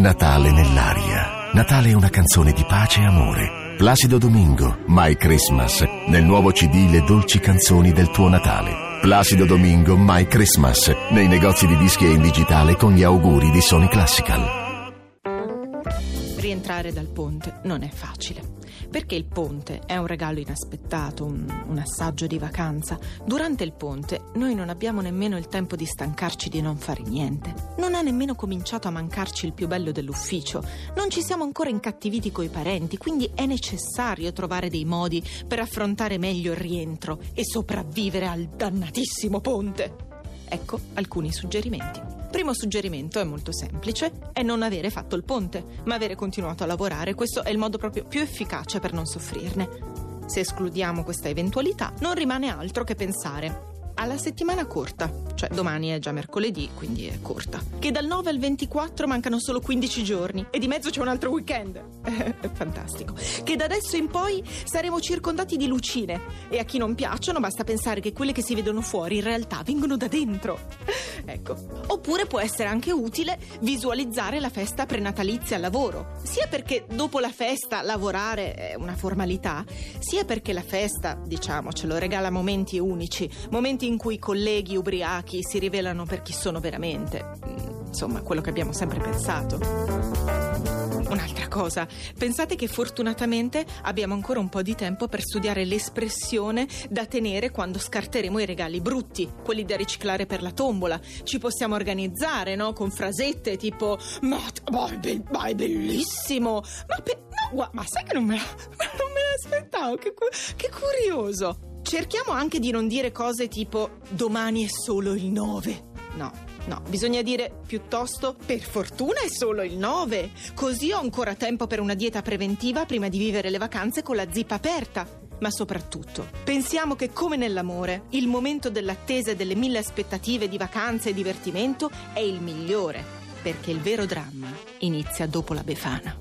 Natale nell'aria. Natale è una canzone di pace e amore. Placido Domingo, My Christmas, nel nuovo CD Le dolci canzoni del tuo Natale. Placido Domingo, My Christmas, nei negozi di dischi e in digitale con gli auguri di Sony Classical. Rientrare dal ponte non è facile perché il ponte è un regalo inaspettato, un, un, assaggio di vacanza. Durante il ponte noi non abbiamo nemmeno il tempo di stancarci di non fare niente. Non ha nemmeno cominciato a mancarci il più bello dell'ufficio. Non ci siamo ancora incattiviti coi parenti, quindi è necessario trovare dei modi per affrontare meglio il rientro e sopravvivere al dannatissimo ponte. Ecco alcuni suggerimenti. Primo suggerimento è molto semplice, è non avere fatto il ponte, ma avere continuato a lavorare. Questo è il modo proprio più efficace per non soffrirne. Se escludiamo questa eventualità, non rimane altro che pensare alla settimana corta, cioè domani è già mercoledì, quindi è corta, che dal 9 al 24 mancano solo 15 giorni e di mezzo c'è un altro weekend. è fantastico. Che da adesso in poi saremo circondati di lucine e a chi non piacciono basta pensare che quelle che si vedono fuori in realtà vengono da dentro. ecco. Oppure può essere anche utile visualizzare la festa prenatalizia al lavoro, sia perché dopo la festa lavorare è una formalità, sia perché la festa, diciamocelo, regala momenti unici, momenti in cui i colleghi ubriachi si rivelano per chi sono veramente. Insomma, quello che abbiamo sempre pensato. Un'altra cosa, pensate che fortunatamente abbiamo ancora un po' di tempo per studiare l'espressione da tenere quando scarteremo i regali brutti, quelli da riciclare per la tombola. Ci possiamo organizzare, no? Con frasette tipo: Ma, ma, è, be- ma è, bellissimo! Ma, pe- no, ma, sai che non me, la, non me l'aspettavo? Che, che curioso! Cerchiamo anche di non dire cose tipo domani è solo il 9. No, no, bisogna dire piuttosto per fortuna è solo il 9. Così ho ancora tempo per una dieta preventiva prima di vivere le vacanze con la zippa aperta. Ma soprattutto, pensiamo che come nell'amore, il momento dell'attesa e delle mille aspettative di vacanza e divertimento è il migliore, perché il vero dramma inizia dopo la Befana.